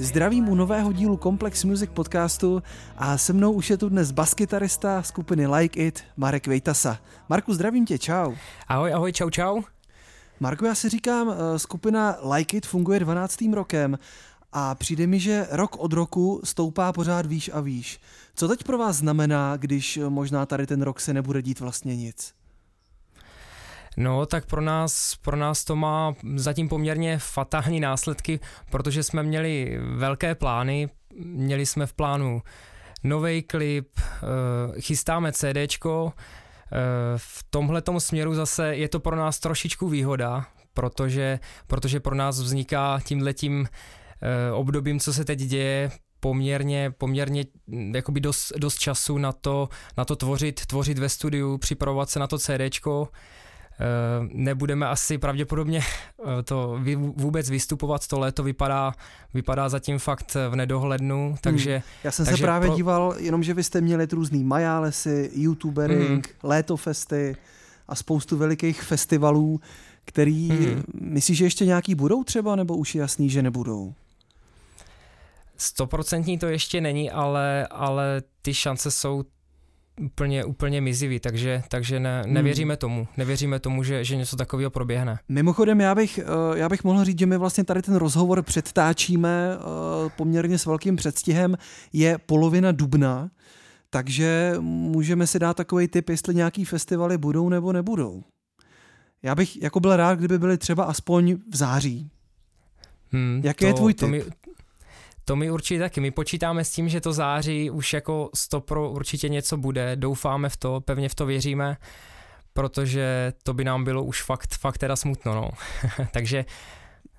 Zdravím u nového dílu Complex Music podcastu a se mnou už je tu dnes baskytarista skupiny Like It, Marek Vejtasa. Marku, zdravím tě, čau. Ahoj, ahoj, čau, čau. Marku, já si říkám, eh, skupina Like It funguje 12. rokem a přijde mi, že rok od roku stoupá pořád výš a výš. Co teď pro vás znamená, když možná tady ten rok se nebude dít vlastně nic? No, tak pro nás, pro nás to má zatím poměrně fatální následky, protože jsme měli velké plány, měli jsme v plánu nový klip, eh, chystáme CDčko, eh, v tomhle směru zase je to pro nás trošičku výhoda, protože, protože pro nás vzniká tímhletím eh, obdobím, co se teď děje, poměrně, poměrně hm, jakoby dost, dost času na to, na to tvořit, tvořit ve studiu, připravovat se na to CDčko, nebudeme asi pravděpodobně eh, to vůbec vystupovat, to léto vypadá, vypadá zatím fakt v nedohlednu, hmm. takže... Hmm. Já jsem takže se právě pro... díval, jenom že vy jste měli různý majálesy, youtubering, hmm. létofesty a spoustu velikých festivalů, který, hmm. myslíš, že ještě nějaký budou třeba, nebo už je jasný, že nebudou? Stoprocentní to ještě není, ale, ale ty šance jsou úplně, úplně mizivý, takže, takže ne, hmm. nevěříme tomu, nevěříme tomu, že, že něco takového proběhne. Mimochodem, já bych, eh, já bych mohl říct, že my vlastně tady ten rozhovor předtáčíme eh, poměrně s velkým předstihem, je polovina dubna, takže můžeme si dát takový tip, jestli nějaký festivaly budou nebo nebudou. Já bych jako byl rád, kdyby byly třeba aspoň v září. Hmm, Jaký to, je tvůj tip? To mi, to my určitě taky. My počítáme s tím, že to září už jako stopro určitě něco bude. Doufáme v to, pevně v to věříme, protože to by nám bylo už fakt, fakt teda smutno. No. Takže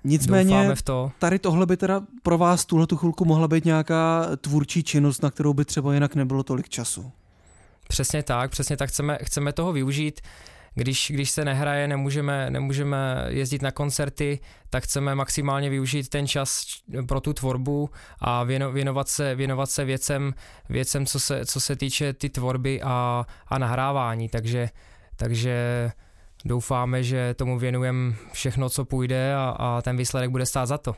Nicméně v to. tady tohle by teda pro vás tuhle tu chvilku mohla být nějaká tvůrčí činnost, na kterou by třeba jinak nebylo tolik času. Přesně tak, přesně tak chceme, chceme toho využít když, když se nehraje, nemůžeme, nemůžeme jezdit na koncerty, tak chceme maximálně využít ten čas pro tu tvorbu a věno, věnovat se, věnovat se věcem, věcem co, se, co se týče ty tvorby a, a nahrávání. Takže, takže doufáme, že tomu věnujeme všechno, co půjde a, a ten výsledek bude stát za to.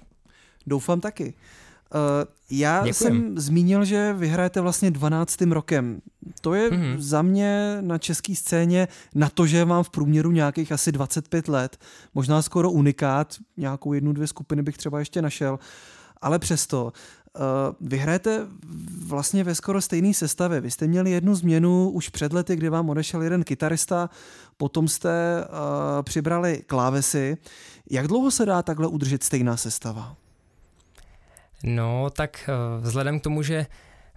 Doufám taky. Uh, já Děkujem. jsem zmínil, že vyhrajete vlastně 12. rokem. To je mm-hmm. za mě na české scéně na to, že mám v průměru nějakých asi 25 let, možná skoro unikát, nějakou jednu, dvě skupiny bych třeba ještě našel, ale přesto uh, vyhrajete vlastně ve skoro stejné sestavě. Vy jste měli jednu změnu už před lety, kdy vám odešel jeden kytarista, potom jste uh, přibrali klávesy. Jak dlouho se dá takhle udržet stejná sestava? No, tak eh, vzhledem k tomu, že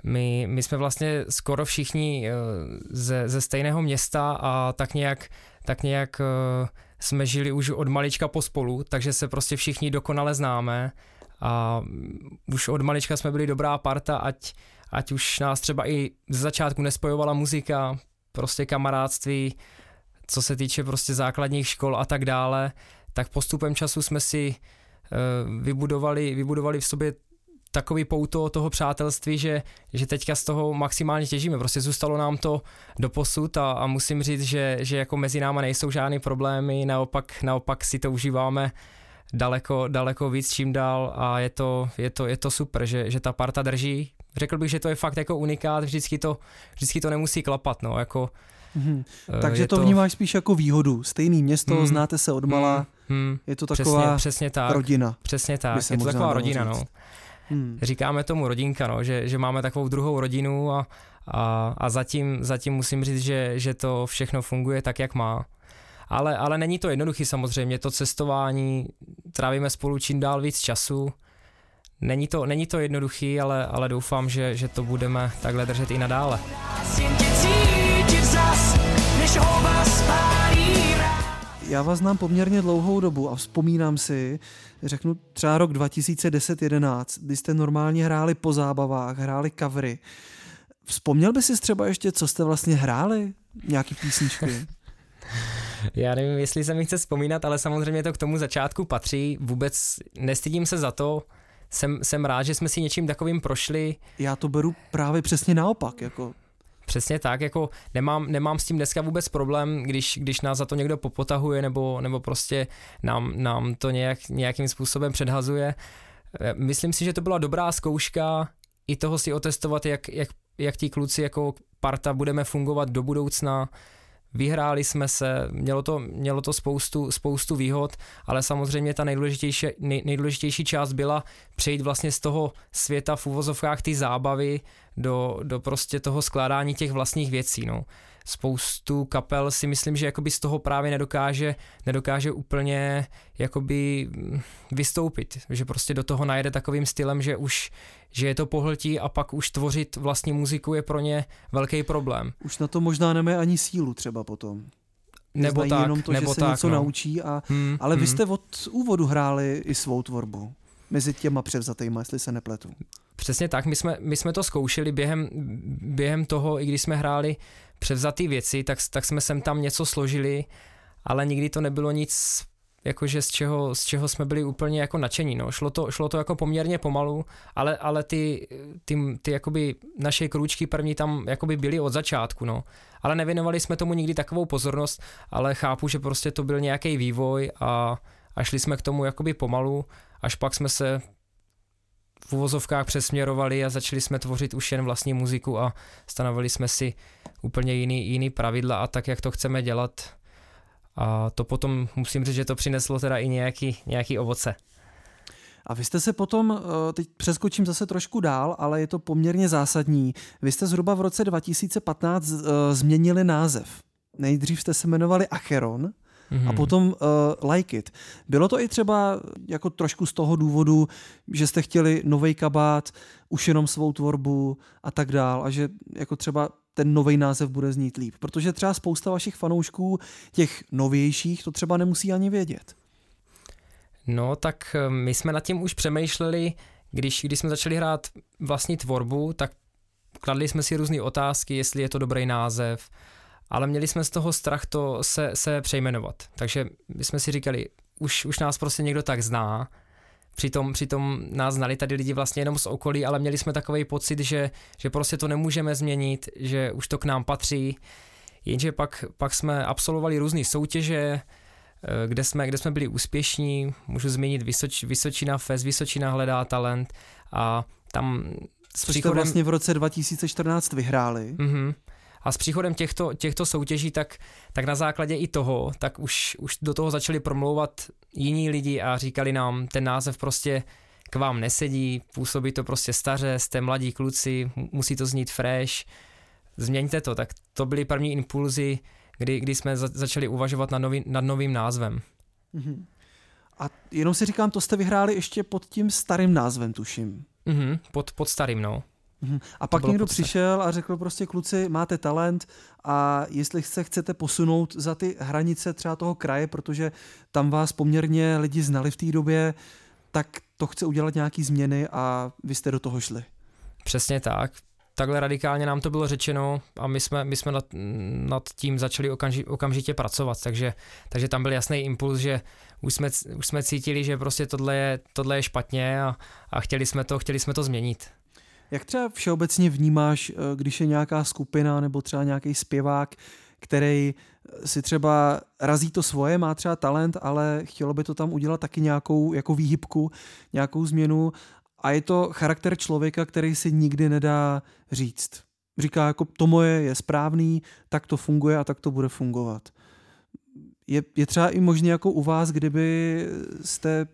my, my jsme vlastně skoro všichni eh, ze, ze stejného města a tak nějak, tak nějak eh, jsme žili už od malička pospolu, takže se prostě všichni dokonale známe a už od malička jsme byli dobrá parta, ať, ať už nás třeba i z začátku nespojovala muzika, prostě kamarádství, co se týče prostě základních škol a tak dále, tak postupem času jsme si vybudovali, vybudovali v sobě takový pouto toho přátelství, že, že teďka z toho maximálně těžíme. Prostě zůstalo nám to do posud a, a musím říct, že, že jako mezi náma nejsou žádné problémy, naopak, naopak si to užíváme daleko, daleko víc čím dál a je to, je to, je to super, že, že ta parta drží. Řekl bych, že to je fakt jako unikát, vždycky to, vždycky to nemusí klapat, no, jako Hmm. Takže to, to vnímáš spíš jako výhodu. Stejný město, hmm. znáte se od mala, hmm. je to taková přesně, přesně tak, rodina. Přesně tak, je to taková rodina, říct. no. Hmm. Říkáme tomu rodinka, no, že, že máme takovou druhou rodinu a, a, a zatím, zatím musím říct, že, že to všechno funguje tak, jak má. Ale, ale není to jednoduché samozřejmě, to cestování, trávíme spolu čím dál víc času, Není to, není to jednoduchý, ale, ale doufám, že, že to budeme takhle držet i nadále. já vás znám poměrně dlouhou dobu a vzpomínám si, řeknu třeba rok 2010-11, kdy jste normálně hráli po zábavách, hráli covery. Vzpomněl by si třeba ještě, co jste vlastně hráli? Nějaký písničky? Já nevím, jestli se mi chce vzpomínat, ale samozřejmě to k tomu začátku patří. Vůbec nestydím se za to. Jsem, jsem rád, že jsme si něčím takovým prošli. Já to beru právě přesně naopak. Jako Přesně tak, jako nemám, nemám s tím dneska vůbec problém, když, když nás za to někdo popotahuje nebo, nebo prostě nám, nám to nějak, nějakým způsobem předhazuje. myslím si, že to byla dobrá zkouška i toho si otestovat, jak, jak, jak ti kluci jako parta budeme fungovat do budoucna, vyhráli jsme se, mělo to, mělo to spoustu, spoustu výhod, ale samozřejmě ta nejdůležitější, nej, nejdůležitější část byla přejít vlastně z toho světa v uvozovkách ty zábavy do, do prostě toho skládání těch vlastních věcí. No spoustu kapel si myslím, že jakoby z toho právě nedokáže, nedokáže úplně jakoby vystoupit, že prostě do toho najde takovým stylem, že už že je to pohltí a pak už tvořit vlastní muziku je pro ně velký problém. Už na to možná nemají ani sílu třeba potom. Nebo tak, jenom to, nebo že se tak, něco no. naučí, a, hmm, ale vy hmm. jste od úvodu hráli i svou tvorbu mezi těma převzatýma, jestli se nepletu. Přesně tak, my jsme, my jsme to zkoušeli během, během toho, i když jsme hráli převzatý věci, tak, tak jsme sem tam něco složili, ale nikdy to nebylo nic jakože z čeho, z čeho jsme byli úplně jako nadšení, no. Šlo to, šlo to jako poměrně pomalu, ale, ale ty, ty, ty jakoby naše krůčky první tam jakoby byly od začátku, no. Ale nevěnovali jsme tomu nikdy takovou pozornost, ale chápu, že prostě to byl nějaký vývoj a, a šli jsme k tomu jakoby pomalu, až pak jsme se v uvozovkách přesměrovali a začali jsme tvořit už jen vlastní muziku a stanovili jsme si úplně jiný, jiný pravidla a tak, jak to chceme dělat. A to potom musím říct, že to přineslo teda i nějaký, nějaký ovoce. A vy jste se potom, eh, teď přeskočím zase trošku dál, ale je to poměrně zásadní. Vy jste zhruba v roce 2015 eh, změnili název. Nejdřív jste se jmenovali Acheron, mm-hmm. a potom uh, Like It. Bylo to i třeba jako trošku z toho důvodu, že jste chtěli nový kabát, už jenom svou tvorbu a tak dál a že jako třeba ten nový název bude znít líp. Protože třeba spousta vašich fanoušků, těch novějších, to třeba nemusí ani vědět. No, tak eh, my jsme nad tím už přemýšleli, když, když jsme začali hrát vlastní tvorbu, tak kladli jsme si různé otázky, jestli je to dobrý název, ale měli jsme z toho strach to se, se přejmenovat. Takže my jsme si říkali, už, už nás prostě někdo tak zná, Přitom, přitom nás znali tady lidi vlastně jenom z okolí, ale měli jsme takový pocit, že, že prostě to nemůžeme změnit, že už to k nám patří. Jenže pak, pak jsme absolvovali různé soutěže, eh, kde jsme, kde jsme byli úspěšní. Můžu zmínit Vysoč, Vysočina Fest, Vysočina hledá talent a tam s Což příchodem... vlastně v roce 2014 vyhráli. Mm-hmm. A s příchodem těchto, těchto soutěží, tak, tak na základě i toho, tak už, už do toho začali promlouvat jiní lidi a říkali nám, ten název prostě k vám nesedí, působí to prostě staře, jste mladí kluci, musí to znít fresh, změňte to. Tak to byly první impulzy, kdy, kdy jsme za, začali uvažovat nad, nový, nad novým názvem. Mm-hmm. A jenom si říkám, to jste vyhráli ještě pod tím starým názvem, tuším. Mm-hmm, pod, pod starým, no. Mhm. A pak někdo podstatě. přišel a řekl prostě kluci, máte talent a jestli se chcete posunout za ty hranice třeba toho kraje, protože tam vás poměrně lidi znali v té době, tak to chce udělat nějaký změny a vy jste do toho šli. Přesně tak. Takhle radikálně nám to bylo řečeno a my jsme, my jsme nad, nad tím začali okamži, okamžitě pracovat, takže, takže tam byl jasný impuls, že už jsme, už jsme cítili, že prostě tohle je, tohle je špatně a, a chtěli, jsme to, chtěli jsme to změnit. Jak třeba všeobecně vnímáš, eh, když je nějaká skupina nebo třeba nějaký zpěvák, který eh, si třeba razí to svoje, má třeba talent, ale chtělo by to tam udělat taky nějakou jako výhybku, nějakou změnu a je to charakter člověka, který si nikdy nedá říct. Říká jako to moje je správný, tak to funguje a tak to bude fungovat. Je, je třeba i možné jako u vás, kdyby jste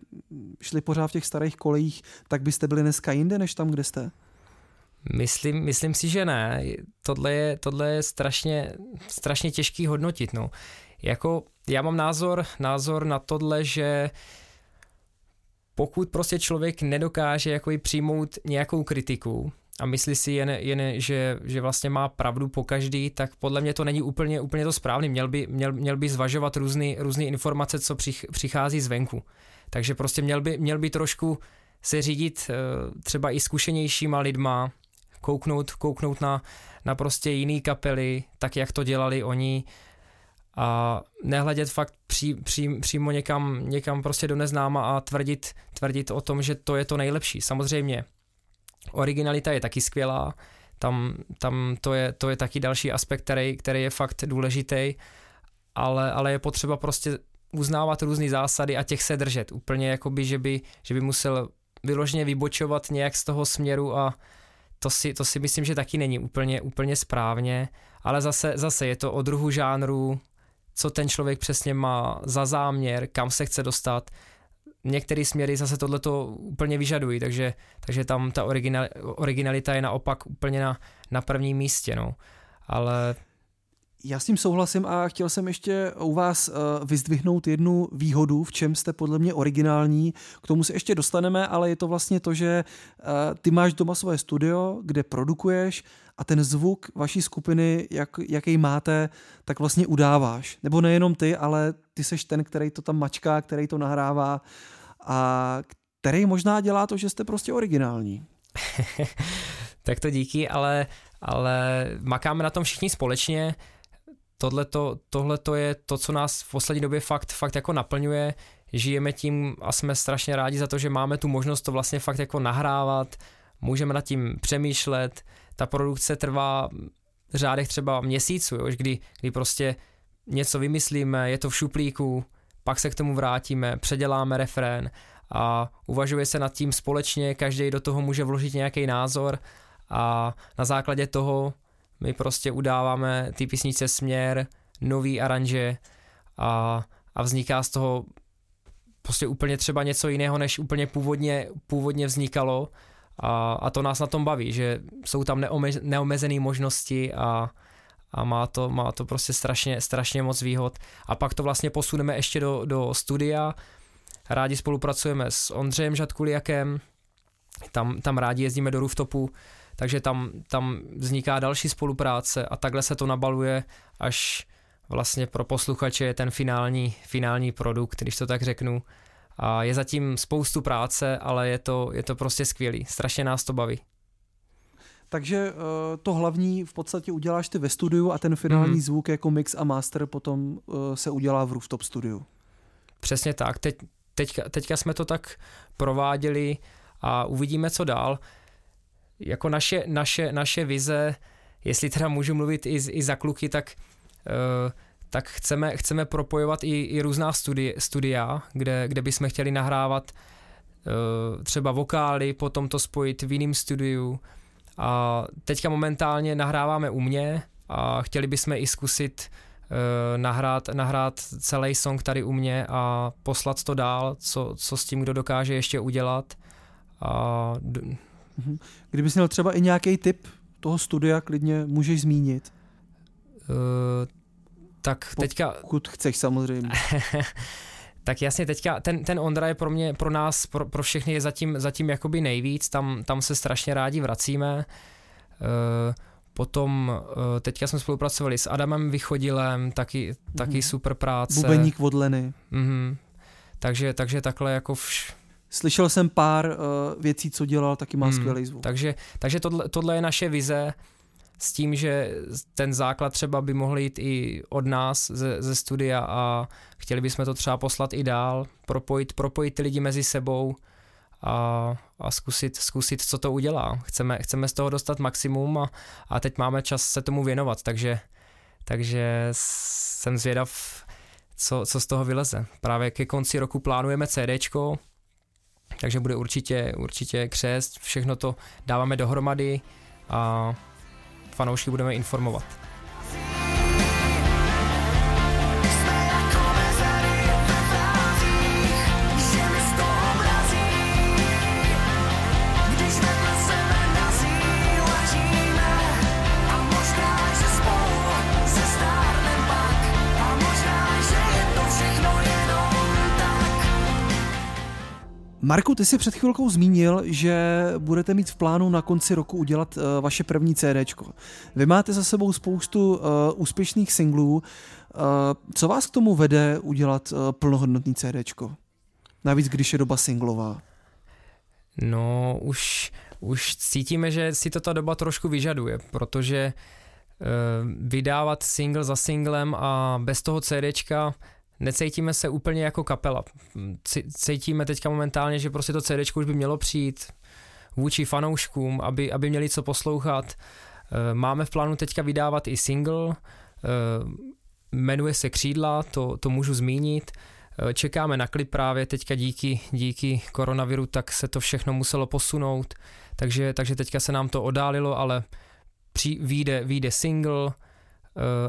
šli pořád v těch starých kolejích, tak byste byli dneska jinde, než tam, kde jste? Myslím, myslím si, že ne. Tohle je, tohle je strašně, strašně těžký hodnotit. No. Jako, já mám názor, názor na tohle, že pokud prostě člověk nedokáže jako přijmout nějakou kritiku a myslí si jen, jen že, že vlastně má pravdu po každý, tak podle mě to není úplně, úplně to správný. Měl by, měl, měl by zvažovat různé různý informace, co přich, přichází zvenku. Takže prostě měl by, měl by trošku se řídit eh, třeba i zkušenějšíma lidma, kouknout, kouknout na, na prostě jiný kapely, tak jak to dělali oni a nehledět fakt pří, pří, přímo někam, někam prostě do neznáma a tvrdit, tvrdit o tom, že to je to nejlepší. Samozřejmě originalita je taky skvělá, tam, tam to, je, to je taky další aspekt, který, který je fakt důležitý, ale, ale je potřeba prostě uznávat různé zásady a těch se držet. Úplně jakoby, že by, že by musel vyloženě vybočovat nějak z toho směru a to si, to si myslím, že taky není úplně, úplně správně, ale zase, zase je to o druhu žánru, co ten člověk přesně má za záměr, kam se chce dostat. Některé směry zase tohleto úplně vyžadují, takže, takže tam ta original, originalita je naopak úplně na, na prvním místě. No. Ale já s tím souhlasím a chtěl jsem ještě u vás uh, vyzdvihnout jednu výhodu, v čem jste podle mě originální. K tomu se ještě dostaneme, ale je to vlastně to, že uh, ty máš doma svoje studio, kde produkuješ a ten zvuk vaší skupiny, jak, jaký máte, tak vlastně udáváš. Nebo nejenom ty, ale ty seš ten, který to tam mačká, který to nahrává a který možná dělá to, že jste prostě originální. tak to díky, ale, ale makáme na tom všichni společně tohle to je to, co nás v poslední době fakt, fakt jako naplňuje, žijeme tím a jsme strašně rádi za to, že máme tu možnost to vlastně fakt jako nahrávat, můžeme nad tím přemýšlet, ta produkce trvá v řádech třeba měsíců, jo, kdy, kdy prostě něco vymyslíme, je to v šuplíku, pak se k tomu vrátíme, předěláme refrén a uvažuje se nad tím společně, každý do toho může vložit nějaký názor a na základě toho my prostě udáváme ty písnice směr, nový aranže a, a vzniká z toho prostě úplně třeba něco jiného, než úplně původně, původně vznikalo a, a to nás na tom baví, že jsou tam neome, neomezené možnosti a, a má to, má to prostě strašně, strašně moc výhod. A pak to vlastně posuneme ještě do, do studia. Rádi spolupracujeme s Ondřejem Žadkuliakem, tam, tam rádi jezdíme do rooftopu, takže tam, tam vzniká další spolupráce a takhle se to nabaluje až vlastně pro posluchače je ten finální, finální produkt, když to tak řeknu. A je zatím spoustu práce, ale je to, je to prostě skvělý. Strašně nás to baví. Takže uh, to hlavní v podstatě uděláš ty ve studiu a ten finální mm. zvuk jako mix a master potom uh, se udělá v rooftop studiu. Přesně tak. Teď, teďka, teďka jsme to tak prováděli a uvidíme, co dál jako naše, naše, naše vize, jestli teda můžu mluvit i, i za kluky, tak, uh, tak chceme, chceme propojovat i, i různá studi, studia, kde, kde bychom chtěli nahrávat uh, třeba vokály, potom to spojit v jiném studiu. A teďka momentálně nahráváme u mě a chtěli bychom i zkusit uh, nahrát, nahrát celý song tady u mě a poslat to dál, co, co s tím kdo dokáže ještě udělat. A Mhm. Kdybys měl třeba i nějaký tip toho studia, klidně můžeš zmínit. Uh, tak teďka... Pokud chceš samozřejmě. tak jasně, teďka ten, ten Ondra je pro mě, pro nás, pro, pro všechny je zatím, zatím jakoby nejvíc, tam, tam se strašně rádi vracíme. Uh, potom uh, teďka jsme spolupracovali s Adamem Vychodilem, taky, taky super práce. Bubeník od Leny. Mm-hmm. Takže, takže takhle jako vš, Slyšel jsem pár uh, věcí, co dělal, taky má hmm, skvělý zvuk. Takže, takže tohle, tohle je naše vize s tím, že ten základ třeba by mohl jít i od nás ze, ze studia a chtěli bychom to třeba poslat i dál, propojit, propojit ty lidi mezi sebou a, a zkusit, zkusit, co to udělá. Chceme, chceme z toho dostat maximum a, a teď máme čas se tomu věnovat, takže, takže jsem zvědav, co, co z toho vyleze. Právě ke konci roku plánujeme CDčko, takže bude určitě, určitě křest, všechno to dáváme dohromady a fanoušky budeme informovat. Marku, ty jsi před chvilkou zmínil, že budete mít v plánu na konci roku udělat uh, vaše první CD. Vy máte za sebou spoustu uh, úspěšných singlů. Uh, co vás k tomu vede udělat uh, plnohodnotný CD? Navíc, když je doba singlová. No, už, už cítíme, že si to ta doba trošku vyžaduje, protože uh, vydávat single za singlem a bez toho CDčka necítíme se úplně jako kapela. Cítíme teďka momentálně, že prostě to CD už by mělo přijít vůči fanouškům, aby, aby měli co poslouchat. Eh, máme v plánu teďka vydávat i single, eh, jmenuje se Křídla, to, to můžu zmínit. čekáme na klip právě teďka díky, díky koronaviru, tak se to všechno muselo posunout, takže, takže teďka se nám to odálilo, ale při, vyjde single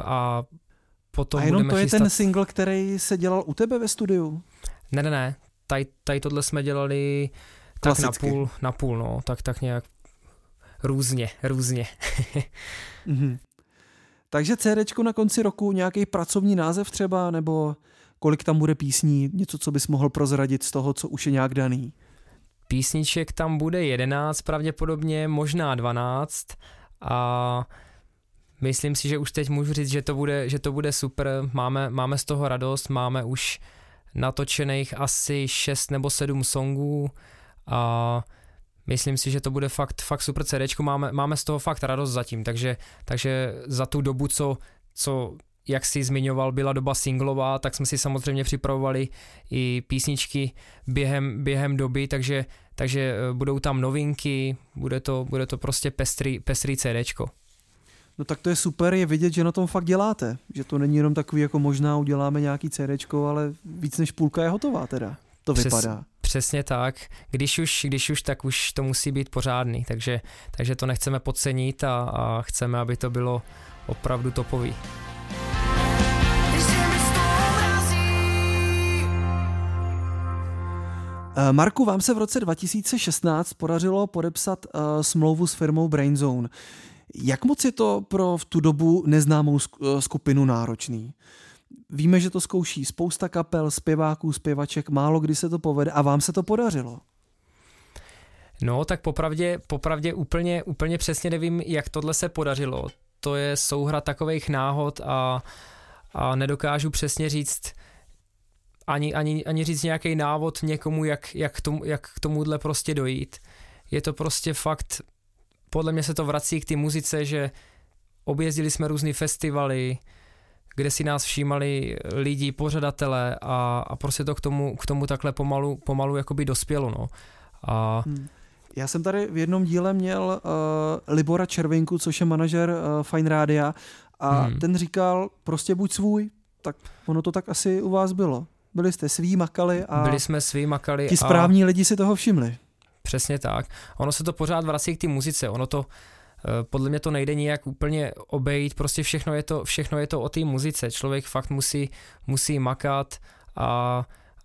a potom A jenom to je ten single, který se dělal u tebe ve studiu? Ne, ne, ne, tady, tady tohle jsme dělali tak na půl, na půl, no, tak, tak nějak různě, různě. mm-hmm. Takže CD na konci roku, nějaký pracovní název třeba, nebo kolik tam bude písní, něco, co bys mohl prozradit z toho, co už je nějak daný? Písniček tam bude 11 pravděpodobně, možná 12 a myslím si, že už teď můžu říct, že to bude, že to bude super, máme, máme z toho radost, máme už natočených asi 6 nebo 7 songů a myslím si, že to bude fakt, fakt super CD, máme, máme z toho fakt radost zatím, takže, takže za tu dobu, co, co jak si zmiňoval, byla doba singlová, tak jsme si samozřejmě připravovali i písničky během, během doby, takže, takže eh, budou tam novinky, bude to, bude to prostě pestrý, pestrý CDčko. No tak to je super, je vidět, že na tom fakt děláte. Že to není jenom takový, jako možná uděláme nějaký CD, ale víc než půlka je hotová teda. To Přes, vypadá. Přesně tak. Když už, když už, tak už to musí být pořádný, takže, takže to nechceme podcenit a, a chceme, aby to bylo opravdu topový. Eh, Marku, vám se v roce 2016 podařilo podepsat uh, smlouvu s firmou Brainzone. Jak moc je to pro v tu dobu neznámou eh, skupinu náročný? Víme, že to zkouší spousta kapel, zpěváků, zpěvaček, málo kdy se to povede a vám se to podařilo. No, tak popravdě, popravdě úplně, úplně přesně nevím, jak tohle se podařilo. To je souhra takových náhod a, a nedokážu přesně říct, ani, ani, ani říct nějaký návod někomu, jak, jak, tomu, jak k tomuhle prostě dojít. Je to prostě fakt, podle mě se to vrací k té muzice, že objezdili jsme různé festivaly, kde si nás všímali lidi, pořadatelé a, a prostě to k tomu, k tomu takhle pomalu, pomalu jakoby dospělo, no. A hmm. Já jsem tady v jednom díle měl uh, Libora Červinku, což je manažer uh, Fine Rádia a hmm. ten říkal prostě buď svůj, tak ono to tak asi u vás bylo. Byli jste svý, makali a Byli jsme svý, makali ti správní a... lidi si toho všimli. Přesně tak. Ono se to pořád vrací k té muzice, ono to eh, podle mě to nejde nijak úplně obejít, prostě všechno je to, všechno je to o té muzice. Člověk fakt musí, musí makat a,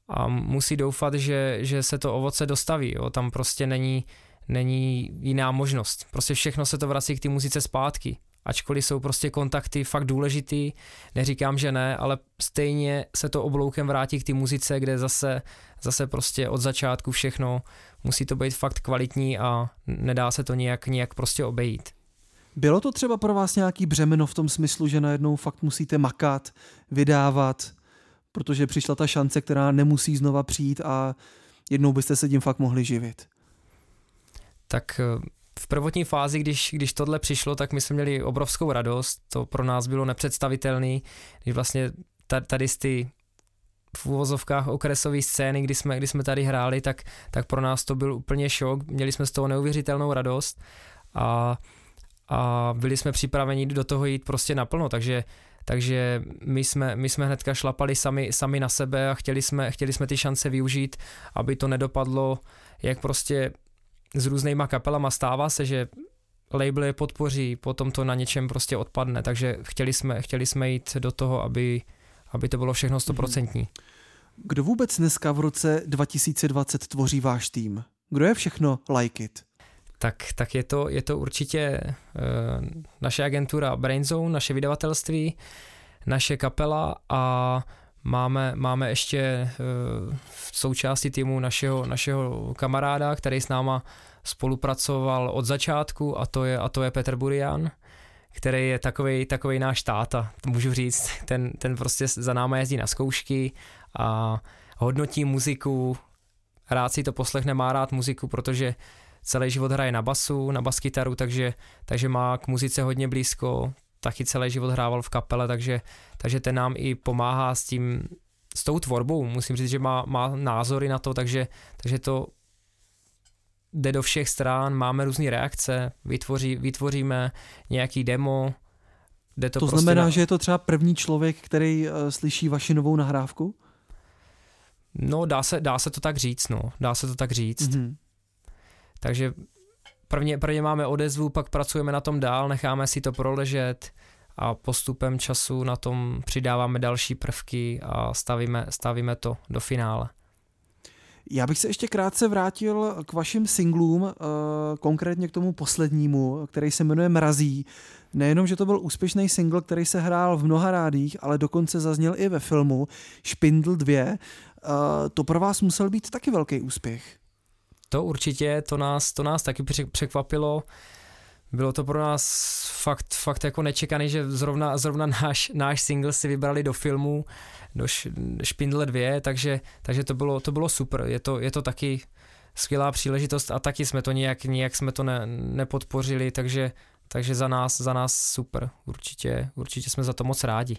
a musí doufat, že, že se to ovoce dostaví. Jo. Tam prostě není, není jiná možnost. Prostě všechno se to vrací k té muzice zpátky ačkoliv jsou prostě kontakty fakt důležitý, neříkám, že ne, ale stejně se to obloukem vrátí k té muzice, kde zase, zase prostě od začátku všechno musí to být fakt kvalitní a nedá se to nějak, nějak prostě obejít. Bylo to třeba pro vás nějaký břemeno v tom smyslu, že najednou fakt musíte makat, vydávat, protože přišla ta šance, která nemusí znova přijít a jednou byste se tím fakt mohli živit? Tak v prvotní fázi, když, když tohle přišlo, tak my jsme měli obrovskou radost, to pro nás bylo nepředstavitelné, když vlastně tady z ty v úvozovkách okresové scény, kdy jsme, kdy jsme tady hráli, tak, tak pro nás to byl úplně šok, měli jsme z toho neuvěřitelnou radost a, a byli jsme připraveni do toho jít prostě naplno, takže takže my jsme, my jsme hnedka šlapali sami, sami na sebe a chtěli jsme, chtěli jsme ty šance využít, aby to nedopadlo jak prostě s různýma kapelama stává se, že label je podpoří, potom to na něčem prostě odpadne, takže chtěli jsme, chtěli jsme jít do toho, aby, aby to bylo všechno stoprocentní. Kdo vůbec dneska v roce 2020 tvoří váš tým? Kdo je všechno Like It? Tak, tak je, to, je to určitě uh, naše agentura Brainzone, naše vydavatelství, naše kapela a Máme, máme ještě uh, v součásti týmu našeho, našeho kamaráda, který s náma spolupracoval od začátku a to je, a to je Petr Burian, který je takový takovej náš táta, můžu říct. Ten, ten prostě za náma jezdí na zkoušky a hodnotí muziku, rád si to poslechne, má rád muziku, protože celý život hraje na basu, na baskytaru, takže, takže má k muzice hodně blízko, taky celý život hrával v kapele, takže, takže ten nám i pomáhá s tím, s tou tvorbou. Musím říct, že má, má názory na to, takže, takže to jde do všech stran, máme různé reakce, vytvoří, vytvoříme nějaký demo, jde to, to prostě znamená, na... že je to třeba první člověk, který uh, slyší vaši novou nahrávku? No, dá se, dá se to tak říct, no. Dá se to tak říct. Mm-hmm. Takže prvně, prvně máme odezvu, pak pracujeme na tom dál, necháme si to proležet a postupem času na tom přidáváme další prvky a stavíme, stavíme to do finále. Já bych se ještě krátce vrátil k vašim singlům, eh, konkrétně k tomu poslednímu, který se jmenuje Mrazí. Nejenom, že to byl úspěšný single, který se hrál v mnoha rádích, ale dokonce zazněl i ve filmu Špindl 2. Eh, to pro vás musel být taky velký úspěch. To určitě, to nás, to nás taky překvapilo. Bylo to pro nás fakt, fakt jako nečekaný, že zrovna, zrovna náš, náš single si vybrali do filmu, do Špindle 2, takže, takže to, bylo, to bylo super. Je to, je to taky skvělá příležitost a taky jsme to nějak, nějak jsme to ne, nepodpořili, takže, takže za nás, za nás super. Určitě, určitě jsme za to moc rádi.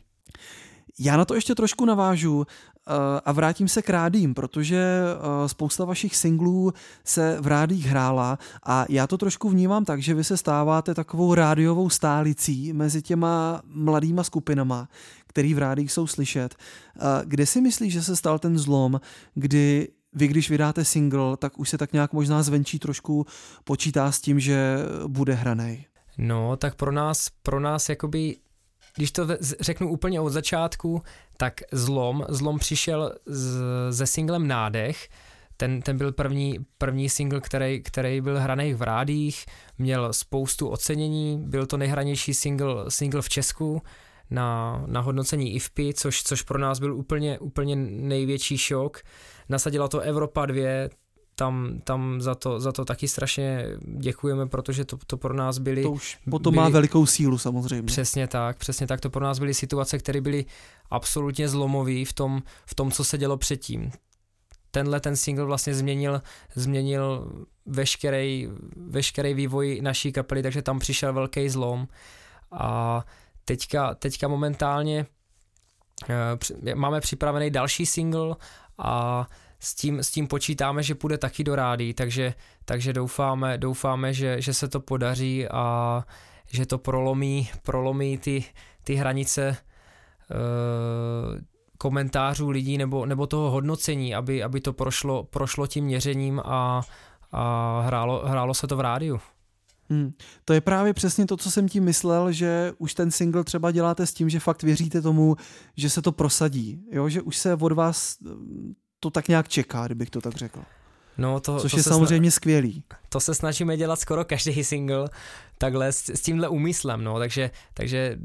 Já na to ještě trošku navážu eh, a vrátím se k rádím, protože eh, spousta vašich singlů se v rádích hrála a já to trošku vnímám tak, že vy se stáváte takovou rádiovou stálicí mezi těma mladýma skupinama, který v rádích jsou slyšet. Eh, kde si myslíš, že se stal ten zlom, kdy vy, když vydáte single, tak už se tak nějak možná zvenčí trošku počítá s tím, že bude hranej? No, tak pro nás, pro nás jakoby když to řeknu úplně od začátku, tak Zlom, Zlom přišel z, se singlem Nádech, ten, ten byl první, první single, který, který byl hraný v rádích, měl spoustu ocenění, byl to nejhranější single, single v Česku na, na hodnocení IFPI, což, což pro nás byl úplně, úplně největší šok. Nasadila to Evropa 2, tam, tam za, to, za to taky strašně děkujeme, protože to, to pro nás byly... To už potom byly, má velikou sílu samozřejmě. Přesně tak, přesně tak. To pro nás byly situace, které byly absolutně zlomové v tom, v tom, co se dělo předtím. Tenhle ten single vlastně změnil, změnil veškerý, veškerý vývoj naší kapely, takže tam přišel velký zlom a teďka, teďka momentálně uh, máme připravený další single a s tím, s tím počítáme, že půjde taky do rádí, takže, takže doufáme, doufáme že, že se to podaří a že to prolomí, prolomí ty, ty hranice e, komentářů lidí nebo, nebo toho hodnocení, aby, aby to prošlo, prošlo tím měřením a, a hrálo, hrálo se to v rádiu. Hmm. To je právě přesně to, co jsem tím myslel, že už ten single třeba děláte s tím, že fakt věříte tomu, že se to prosadí, jo? že už se od vás to tak nějak čeká, kdybych to tak řekl. No, to, Což to je samozřejmě sna- skvělý. To se snažíme dělat skoro každý single takhle s, s tímhle úmyslem, no, takže, takže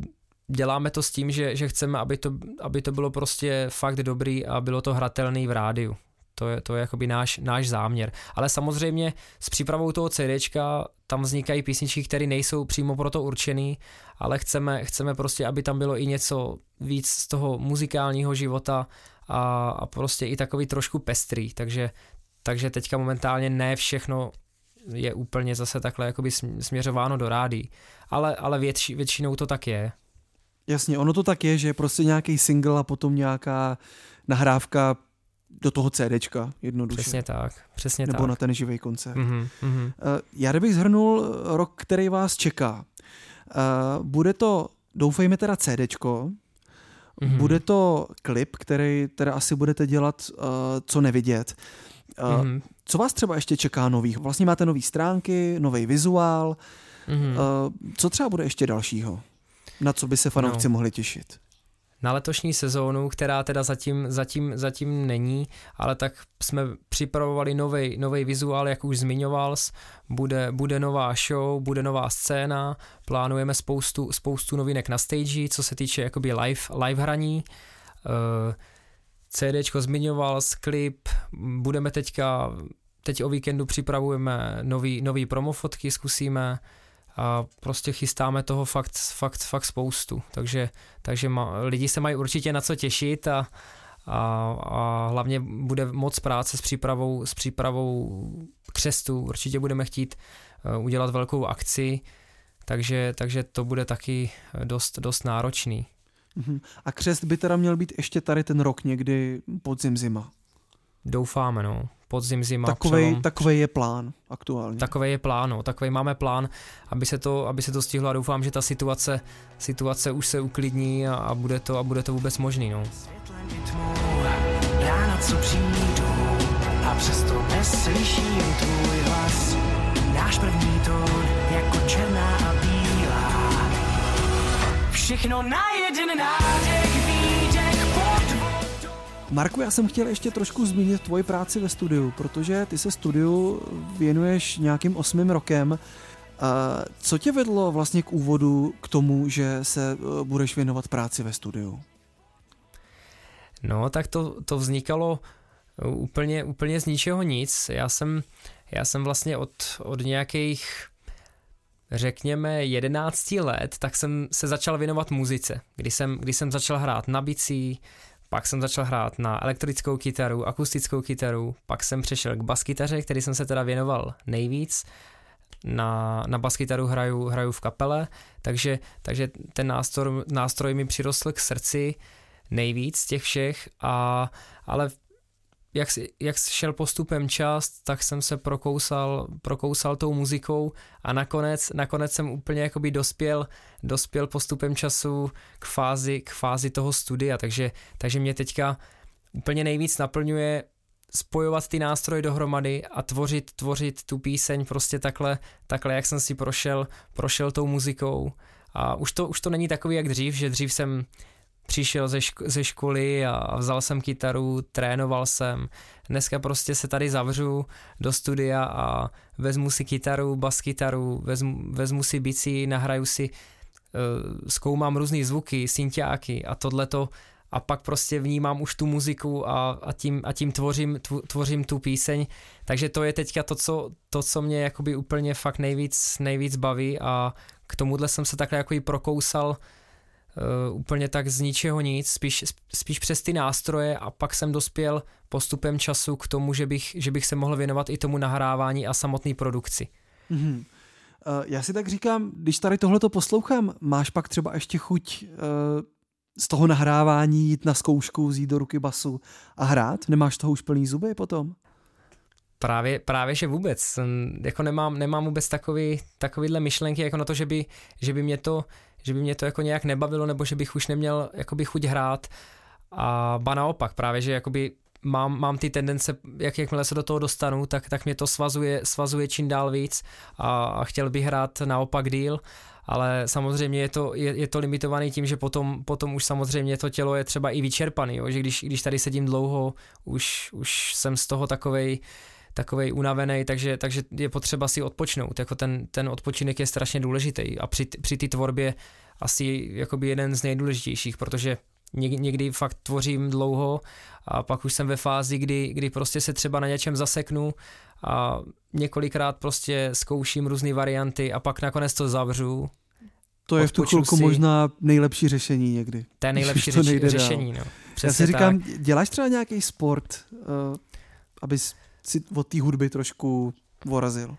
děláme to s tím, že, že chceme, aby to, aby to bylo prostě fakt dobrý a bylo to hratelný v rádiu. To je, to je jakoby náš, náš záměr. Ale samozřejmě s přípravou toho CDčka tam vznikají písničky, které nejsou přímo pro to určený, ale chceme, chceme prostě, aby tam bylo i něco víc z toho muzikálního života a, a prostě i takový trošku pestrý, takže, takže teďka momentálně ne všechno je úplně zase takhle jakoby směřováno do rádí, ale, ale větši, většinou to tak je. Jasně, ono to tak je, že je prostě nějaký single a potom nějaká nahrávka do toho CDčka jednoduše. Přesně tak, přesně Nebo tak. na ten živý koncert. Mm-hmm, mm-hmm. Já kdybych zhrnul rok, který vás čeká. Eh, bude to, doufejme teda CDčko, mm-hmm. bude to klip, který teda asi budete dělat uh, co nevidět. Uh, mm-hmm. Co vás třeba ještě čeká nových? Vlastně máte nové stránky, nový vizuál. Mm-hmm. Uh, co třeba bude ještě dalšího? Na co by se fanoušci no. mohli těšit? Na letošní sezónu, která teda zatím, zatím, zatím není, ale tak jsme připravovali nový vizuál, jak už zmiňoval, bude, bude nová show, bude nová scéna, plánujeme spoustu, spoustu novinek na stage, co se týče jakoby live, live hraní, uh, CDčko zmiňoval, klip, budeme teďka, teď o víkendu připravujeme nový, nový promofotky, zkusíme, a prostě chystáme toho fakt, fakt, fakt spoustu, takže, takže ma, lidi se mají určitě na co těšit a, a, a hlavně bude moc práce s přípravou, s přípravou křestu, určitě budeme chtít uh, udělat velkou akci, takže, takže to bude taky dost, dost náročný. Mhm. A křest by teda měl být ještě tady ten rok někdy podzim zima. Doufáme, no. Podzim, zima, takovej, Takový je plán aktuálně. Takový je plán, no. Takový máme plán, aby se to, aby se to stihlo a doufám, že ta situace, situace už se uklidní a, a bude to a bude to vůbec možný, no. Co přijdu a přesto neslyším tvůj hlas. Náš první tón jako černá a bílá. Všechno na jeden vodou. Marku, já jsem chtěl ještě trošku zmínit tvoji práci ve studiu, protože ty se studiu věnuješ nějakým osmým rokem. Co tě vedlo vlastně k úvodu k tomu, že se e, budeš věnovat práci ve studiu? No, tak to, to vznikalo úplně, úplně z ničeho nic. Já jsem, já jsem vlastně od, od nějakých řekněme 11 let, tak jsem se začal věnovat muzice, kdy jsem, kdy jsem začal hrát na bicí, pak jsem začal hrát na elektrickou kytaru, akustickou kytaru, pak jsem přešel k baskytaře, který jsem se teda věnoval nejvíc. Na, na baskytaru hraju, hraju v kapele, takže, takže ten nástroj, nástroj mi přirostl k srdci nejvíc těch všech, a, ale jak, jak šel postupem čas, tak jsem se prokousal, prokousal tou muzikou a nakonec, nakonec jsem úplně jakoby dospěl, dospěl postupem času k fázi, k fázi toho studia, takže, takže mě teďka úplně nejvíc naplňuje spojovat ty nástroje dohromady a tvořit, tvořit tu píseň prostě takhle, takhle jak jsem si prošel, prošel tou muzikou. A už to, už to není takový jak dřív, že dřív jsem přišel ze, ško- ze školy a vzal jsem kytaru, trénoval jsem. Dneska prostě se tady zavřu do studia a vezmu si kytaru, bas kytaru, vezmu, vezmu si bicí, nahraju si, uh, zkoumám různé zvuky, synťáky a tohleto a pak prostě vnímám už tu muziku a, a, tím, a tím tvořím, tvořím tu píseň, takže to je teďka to, co, to, co mě jakoby úplně fakt nejvíc, nejvíc baví a k tomuhle jsem se takhle jako i prokousal uh, úplně tak z ničeho nic, spíš, spíš přes ty nástroje a pak jsem dospěl postupem času k tomu, že bych, že bych se mohl věnovat i tomu nahrávání a samotné produkci. Mm-hmm. Uh, já si tak říkám, když tady tohleto poslouchám, máš pak třeba ještě chuť uh, z toho nahrávání jít na zkoušku, vzít do ruky basu a hrát? Nemáš toho už plný zuby potom? Právě, právě že vůbec. Jako nemám, nemám vůbec takový, takovýhle myšlenky jako na to, že by, že by mě to že by mě to jako nějak nebavilo, nebo že bych už neměl jakoby chuť hrát. A ba naopak, právě, že jakoby mám, mám ty tendence, jak jakmile se do toho dostanu, tak, tak mě to svazuje, svazuje čím dál víc a, a chtěl bych hrát naopak díl, ale samozřejmě je to, je, je to limitovaný tím, že potom, potom už samozřejmě to tělo je třeba i vyčerpaný, jo? že když, když tady sedím dlouho, už, už jsem z toho takovej, takovej unavený, takže, takže je potřeba si odpočnout. Jako ten, ten odpočinek je strašně důležitý a při, při té tvorbě asi jakoby jeden z nejdůležitějších, protože někdy fakt tvořím dlouho a pak už jsem ve fázi, kdy, kdy prostě se třeba na něčem zaseknu a několikrát prostě zkouším různé varianty a pak nakonec to zavřu. To je v tu chvilku si. možná nejlepší řešení někdy. To je nejlepší řeši, řešení, no. Já si říkám, tak. děláš třeba nějaký sport, uh, abys si od té hudby trošku vorazil?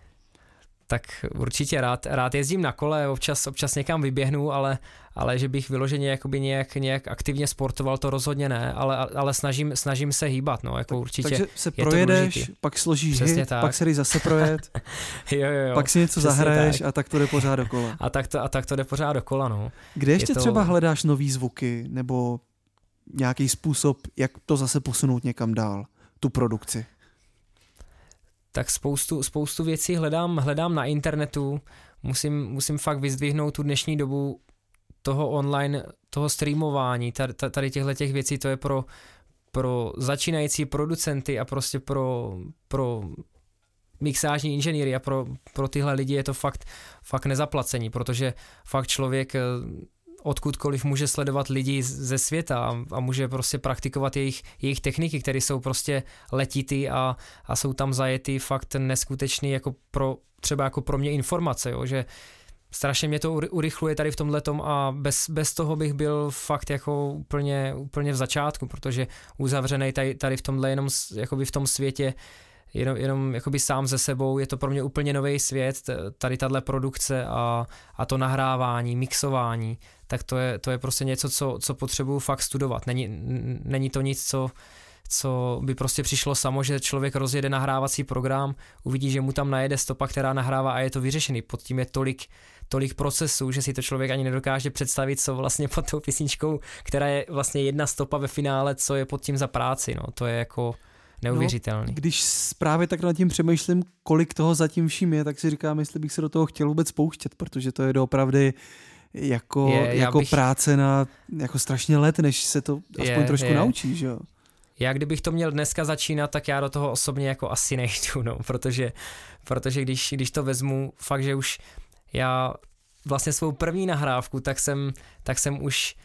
Tak určitě rád, rád jezdím na kole, občas, občas někam vyběhnu, ale, ale že bych vyloženě jakoby nějak, nějak aktivně sportoval, to rozhodně ne, ale, ale snažím, snažím se hýbat, no, jako určitě. Takže se projedeš, pak složíš Přesně hit, tak. pak se jdeš zase projet, jo, jo, jo. pak si něco zahraješ tak. a tak to jde pořád dokola. A tak to, a tak to jde pořád dokola, no. Kde ještě to... třeba hledáš nový zvuky, nebo nějaký způsob, jak to zase posunout někam dál, tu produkci? Tak spoustu, spoustu věcí hledám, hledám na internetu, musím, musím fakt vyzdvihnout tu dnešní dobu toho online, toho streamování, tady, tady těchto těch věcí, to je pro, pro začínající producenty a prostě pro, pro mixážní inženýry a pro, pro tyhle lidi je to fakt, fakt nezaplacení, protože fakt člověk odkudkoliv může sledovat lidi ze světa a, a může prostě praktikovat jejich, jejich techniky, které jsou prostě letitý a, a jsou tam zajetý fakt neskutečný jako pro, třeba jako pro mě informace, jo, že strašně mě to urychluje tady v tomhle a bez, bez toho bych byl fakt jako úplně, úplně v začátku, protože uzavřený tady, tady v tomhle jenom jakoby v tom světě jenom, jenom jakoby sám ze sebou, je to pro mě úplně nový svět, tady tahle produkce a, a to nahrávání, mixování, tak to je, to je prostě něco, co, co potřebuju fakt studovat. Není, není to nic, co, co by prostě přišlo samo, že člověk rozjede nahrávací program, uvidí, že mu tam najede stopa, která nahrává a je to vyřešený. Pod tím je tolik, tolik procesů, že si to člověk ani nedokáže představit, co vlastně pod tou písničkou, která je vlastně jedna stopa ve finále, co je pod tím za práci. No. To je jako neuvěřitelný. No, když právě tak nad tím přemýšlím, kolik toho zatím vším je, tak si říkám, jestli bych se do toho chtěl vůbec pouštět, protože to je doopravdy jako, je, jako bych... práce na jako strašně let, než se to aspoň je, trošku je. naučí, že jo? Já kdybych to měl dneska začínat, tak já do toho osobně jako asi nejdu, no, protože, protože když, když to vezmu, fakt, že už já vlastně svou první nahrávku, tak jsem, tak jsem už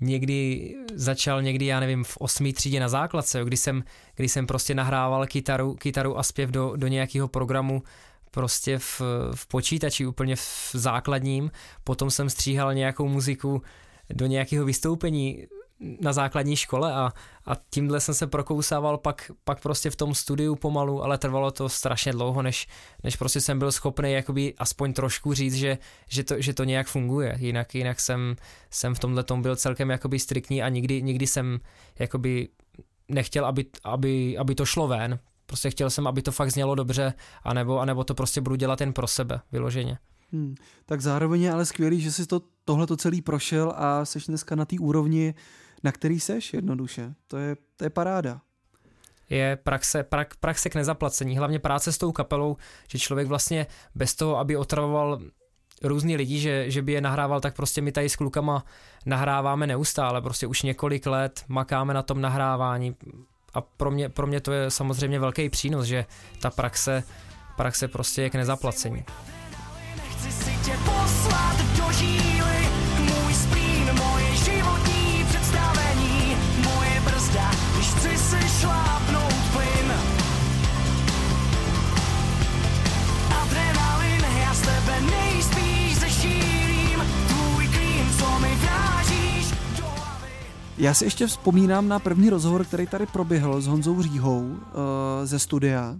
někdy začal někdy, já nevím, v osmý třídě na základce, kdy jsem, kdy jsem prostě nahrával kytaru, kytaru a zpěv do, do nějakého programu prostě v, v počítači úplně v základním, potom jsem stříhal nějakou muziku do nějakého vystoupení na základní škole a, a tímhle jsem se prokousával pak, pak prostě v tom studiu pomalu, ale trvalo to strašně dlouho, než, než prostě jsem byl schopný jakoby aspoň trošku říct, že, že, to, že to nějak funguje. Jinak, jinak jsem, jsem v tomhle tom byl celkem jakoby striktní a nikdy, nikdy jsem jakoby nechtěl, aby, aby, aby to šlo ven. Prostě chtěl jsem, aby to fakt znělo dobře, anebo, anebo to prostě budu dělat jen pro sebe, vyloženě. Hmm. Tak zároveň je ale skvělý, že jsi to, tohle to celý prošel a jsi dneska na té úrovni, na který seš jednoduše. To je, to je paráda. Je praxe, prak, praxe k nezaplacení, hlavně práce s tou kapelou, že člověk vlastně bez toho, aby otravoval různý lidi, že, že by je nahrával, tak prostě my tady s klukama nahráváme neustále, prostě už několik let makáme na tom nahrávání a pro mě, pro mě to je samozřejmě velký přínos, že ta praxe, praxe prostě je k nezaplacení. Nechci si tě poslat Já si ještě vzpomínám na první rozhovor, který tady proběhl s Honzou Říhou uh, ze studia,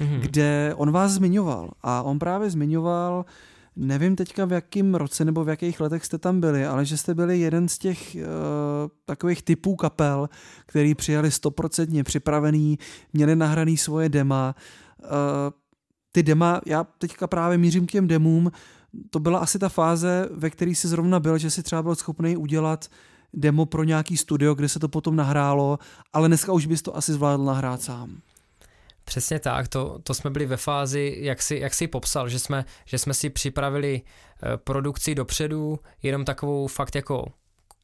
mm-hmm. kde on vás zmiňoval a on právě zmiňoval, nevím teďka v jakém roce nebo v jakých letech jste tam byli, ale že jste byli jeden z těch uh, takových typů kapel, který přijali stoprocentně připravený, měli nahraný svoje dema. Uh, ty dema, já teďka právě mířím k těm demům, to byla asi ta fáze, ve které si zrovna byl, že si třeba byl schopný udělat demo pro nějaký studio, kde se to potom nahrálo, ale dneska už bys to asi zvládl nahrát sám. Přesně tak, to, to jsme byli ve fázi, jak si, jak si popsal, že jsme, že jsme si připravili eh, produkci dopředu, jenom takovou fakt jako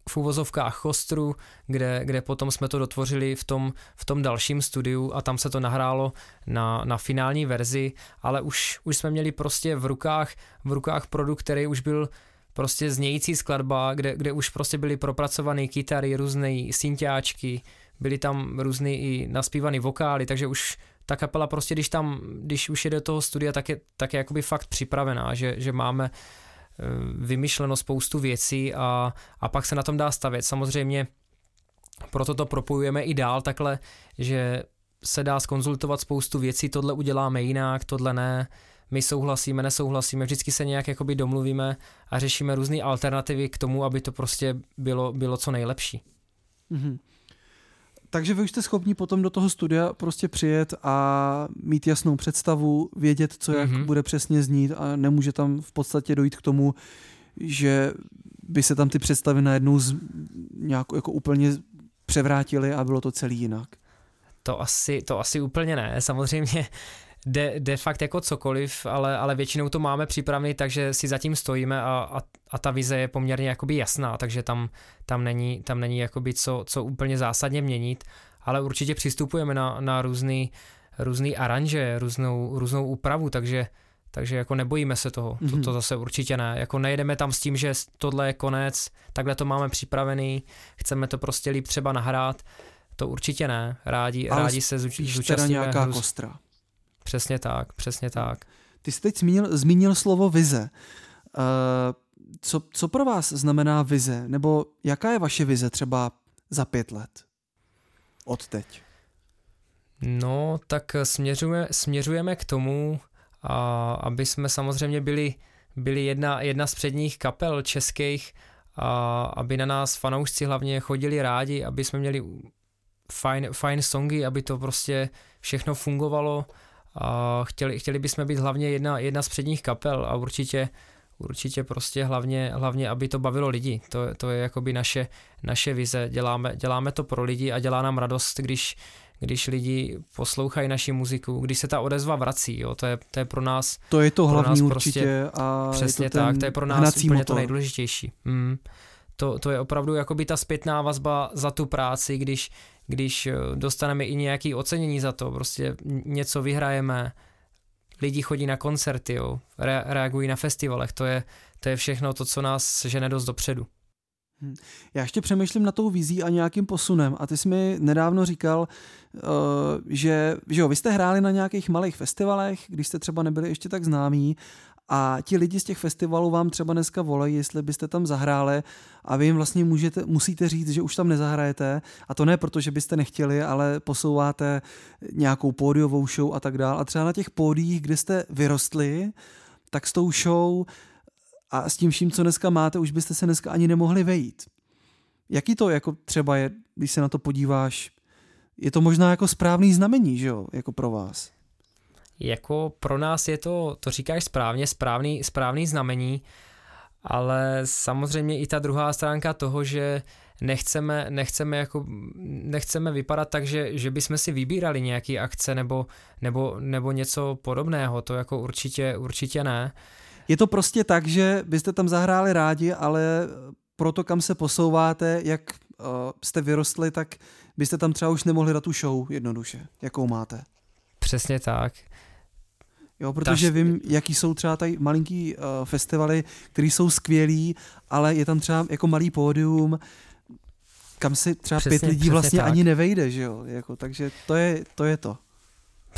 v úvozovkách chostru, kde, kde potom jsme to dotvořili v tom, v tom dalším studiu a tam se to nahrálo na, na finální verzi, ale už, už jsme měli prostě v rukách, v rukách produkt, který už byl prostě znějící skladba, kde, kde už prostě byly propracované kytary, různé synťáčky, byly tam různé i naspívané vokály, takže už ta kapela prostě, když tam, když už je do toho studia, tak je, tak je jakoby fakt připravená, že, že máme eh, vymyšleno spoustu věcí a, a pak se na tom dá stavět. Samozřejmě proto to propojujeme i dál takhle, že se dá skonzultovat spoustu věcí, tohle uděláme jinak, tohle ne, my souhlasíme, nesouhlasíme, vždycky se nějak jakoby domluvíme a řešíme různé alternativy k tomu, aby to prostě bylo, bylo co nejlepší. Mm-hmm. Takže vy už jste schopni potom do toho studia prostě přijet a mít jasnou představu, vědět, co jak mm-hmm. bude přesně znít a nemůže tam v podstatě dojít k tomu, že by se tam ty představy najednou z, nějak jako úplně převrátily a bylo to celý jinak. To asi, to asi úplně ne. Samozřejmě jde, jde fakt jako cokoliv, ale, ale většinou to máme připravený, takže si zatím stojíme a, a, a ta vize je poměrně jakoby jasná, takže tam, tam není, tam není jakoby co, co úplně zásadně měnit, ale určitě přistupujeme na, na různý, různý aranže, různou, různou úpravu, takže takže jako nebojíme se toho, mm-hmm. to, mhm. to zase určitě ne. Jako nejedeme tam s tím, že tohle je konec, takhle to máme připravený, chceme to prostě líp třeba nahrát, to určitě ne. Rádi, Ale rádi se zúčastníme. nějaká hruz... kostra. Přesně tak, přesně tak. Ty jsi teď zmínil, zmínil slovo vize. Uh, co, co pro vás znamená vize? Nebo jaká je vaše vize třeba za pět let? Od teď. No, tak směřujeme, směřujeme k tomu, a aby jsme samozřejmě byli, byli jedna, jedna z předních kapel českých, a aby na nás fanoušci hlavně chodili rádi, aby jsme měli fajn, fajn songy, aby to prostě všechno fungovalo a chtěli, chtěli bychom být hlavně jedna, jedna z předních kapel a určitě určitě prostě hlavně, hlavně aby to bavilo lidi. To, to je jakoby naše, naše vize. Děláme, děláme to pro lidi a dělá nám radost, když, když lidi poslouchají naši muziku, když se ta odezva vrací, jo, to je, to je pro nás To je to hlavní určitě prostě, a přesně je to tak, to je pro nás úplně motor. to nejdůležitější. Hmm. To, to je opravdu jakoby ta zpětná vazba za tu práci, když, když eh, dostaneme i nějaké ocenění za to, prostě něco vyhrajeme, lidi chodí na koncerty, jo, re, reagují na festivalech, to je, to je všechno to, co nás žene dost dopředu. Hm. Já ještě přemýšlím na tou vizí a nějakým posunem. A ty jsi mi nedávno říkal, uh, že, že jo, vy jste hráli na nějakých malých festivalech, když jste třeba nebyli ještě tak známí a ti lidi z těch festivalů vám třeba dneska volají, jestli byste tam zahráli a vy jim vlastně můžete, musíte říct, že už tam nezahrajete a to ne proto, že byste nechtěli, ale posouváte nějakou pódiovou show a tak dále. A třeba na těch pódiích, kde jste vyrostli, tak s tou show a s tím vším, co dneska máte, už byste se dneska ani nemohli vejít. Jaký to jako třeba je, když se na to podíváš? Je to možná jako správný znamení, že jo, jako pro vás? Jako pro nás je to, to říkáš správně, správný, správný znamení, ale samozřejmě i ta druhá stránka toho, že nechceme, nechceme, jako, nechceme vypadat tak, že, že bychom si vybírali nějaký akce nebo, nebo, nebo něco podobného, to jako určitě, určitě ne. Je to prostě tak, že byste tam zahráli rádi, ale pro to, kam se posouváte, jak uh, jste vyrostli, tak byste tam třeba už nemohli dát tu show jednoduše, jakou máte. Přesně tak. Jo, protože Ta... vím, jaký jsou třeba tady malinký uh, festivaly, které jsou skvělý, ale je tam třeba jako malý pódium, kam si třeba přesně, pět lidí vlastně tak. ani nevejde, že jo? Jako, takže to je, to je to.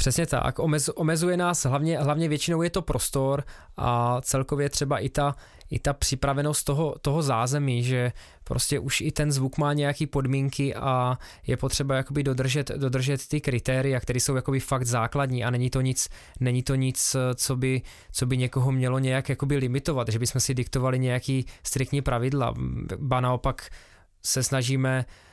Přesně tak, Omez, omezuje nás hlavně, hlavně většinou je to prostor a celkově třeba i ta, i ta připravenost toho, toho zázemí, že prostě už i ten zvuk má nějaké podmínky a je potřeba jakoby dodržet, dodržet ty kritéria, které jsou jakoby fakt základní a není to nic, není to nic co, by, co by někoho mělo nějak jakoby limitovat, že bychom si diktovali nějaký striktní pravidla, ba naopak se snažíme Eh,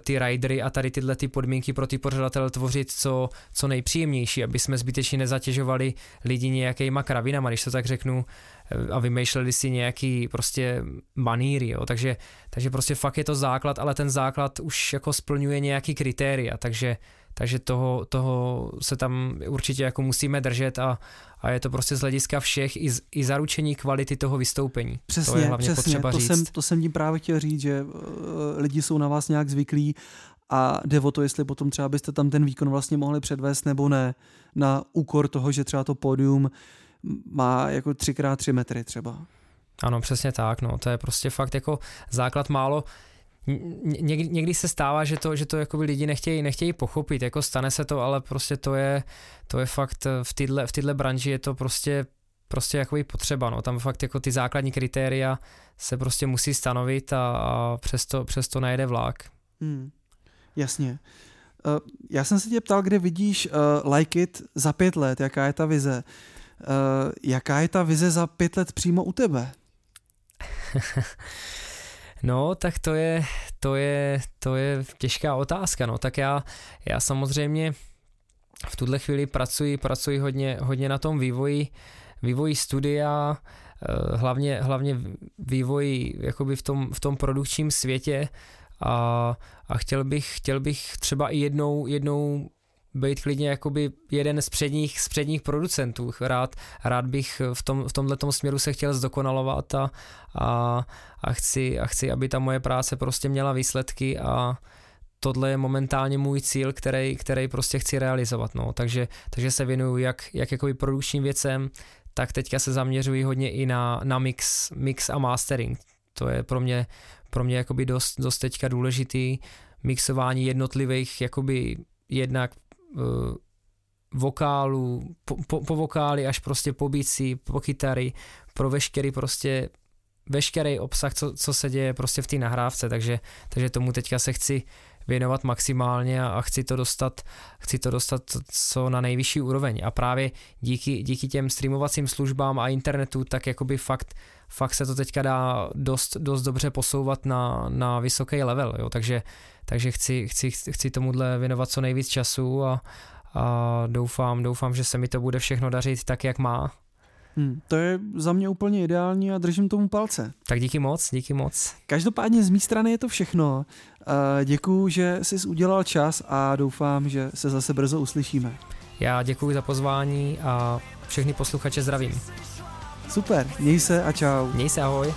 ty ridery a tady tyhle ty podmínky pro ty pořadatele tvořit co, co nejpříjemnější, aby jsme zbytečně nezatěžovali lidi nějakýma kravinama, když to tak řeknu, eh, a vymýšleli si nějaký prostě maníry, jo. Takže, takže prostě fakt je to základ, ale ten základ už jako splňuje nějaký kritéria, takže takže toho, toho se tam určitě jako musíme držet a, a je to prostě z hlediska všech i, z, i zaručení kvality toho vystoupení. Přesně, to je hlavně přesně, potřeba to říct. Jsem, to jsem tím právě chtěl říct, že uh, lidi jsou na vás nějak zvyklí a jde o to, jestli potom třeba byste tam ten výkon vlastně mohli předvést nebo ne, na úkor toho, že třeba to pódium má jako 3x3 metry třeba. Ano, přesně tak, no, to je prostě fakt jako základ málo, někdy, někdy se stává, že to, že to jako lidi nechtějí, nechtějí pochopit, jako stane se to, ale prostě to je, to je fakt v této v tyhle branži je to prostě prostě jakoby potřeba, no. tam fakt jako ty základní kritéria se prostě musí stanovit a, a přesto, přesto najede vlak. Hmm, jasně. Uh, já jsem se tě ptal, kde vidíš uh, Like It za pět let, jaká je ta vize. Uh, jaká je ta vize za pět let přímo u tebe? No, tak to je, to je, to je těžká otázka, no, tak já, já samozřejmě v tuhle chvíli pracuji, pracuji hodně, hodně na tom vývoji, vývoji studia, eh, hlavně, hlavně vývoji jakoby v tom, v tom produkčním světě. A, a chtěl bych, chtěl bych třeba i jednou, jednou být klidně jakoby jeden z předních, z předních producentů. Rád, rád bych v, tom, v tomhle směru se chtěl zdokonalovat a, a, a, chci, a chci, aby ta moje práce prostě měla výsledky a tohle je momentálně můj cíl, který, který prostě chci realizovat. No. Takže, takže se věnuju jak, jak jakoby produkčním věcem, tak teďka se zaměřuji hodně i na, na mix, mix a mastering. To je pro mě, pro mě jakoby dost, dost teďka důležitý mixování jednotlivých jakoby jednak vokálu, po, po, po vokály až prostě po bicí, po kytary, pro veškerý prostě veškerý obsah, co, co se děje prostě v té nahrávce, takže, takže tomu teďka se chci věnovat maximálně a, chci to dostat, chci to dostat co na nejvyšší úroveň a právě díky, díky těm streamovacím službám a internetu, tak jakoby fakt, fakt se to teďka dá dost, dost dobře posouvat na, na vysoký level, jo, takže, takže chci, chci, chci tomuhle věnovat co nejvíc času a, a doufám, doufám, že se mi to bude všechno dařit tak, jak má. Hmm, to je za mě úplně ideální a držím tomu palce. Tak díky moc, díky moc. Každopádně z mé strany je to všechno. Děkuji, že jsi udělal čas a doufám, že se zase brzo uslyšíme. Já děkuji za pozvání a všechny posluchače zdravím. Super, měj se a čau. Měj se, ahoj.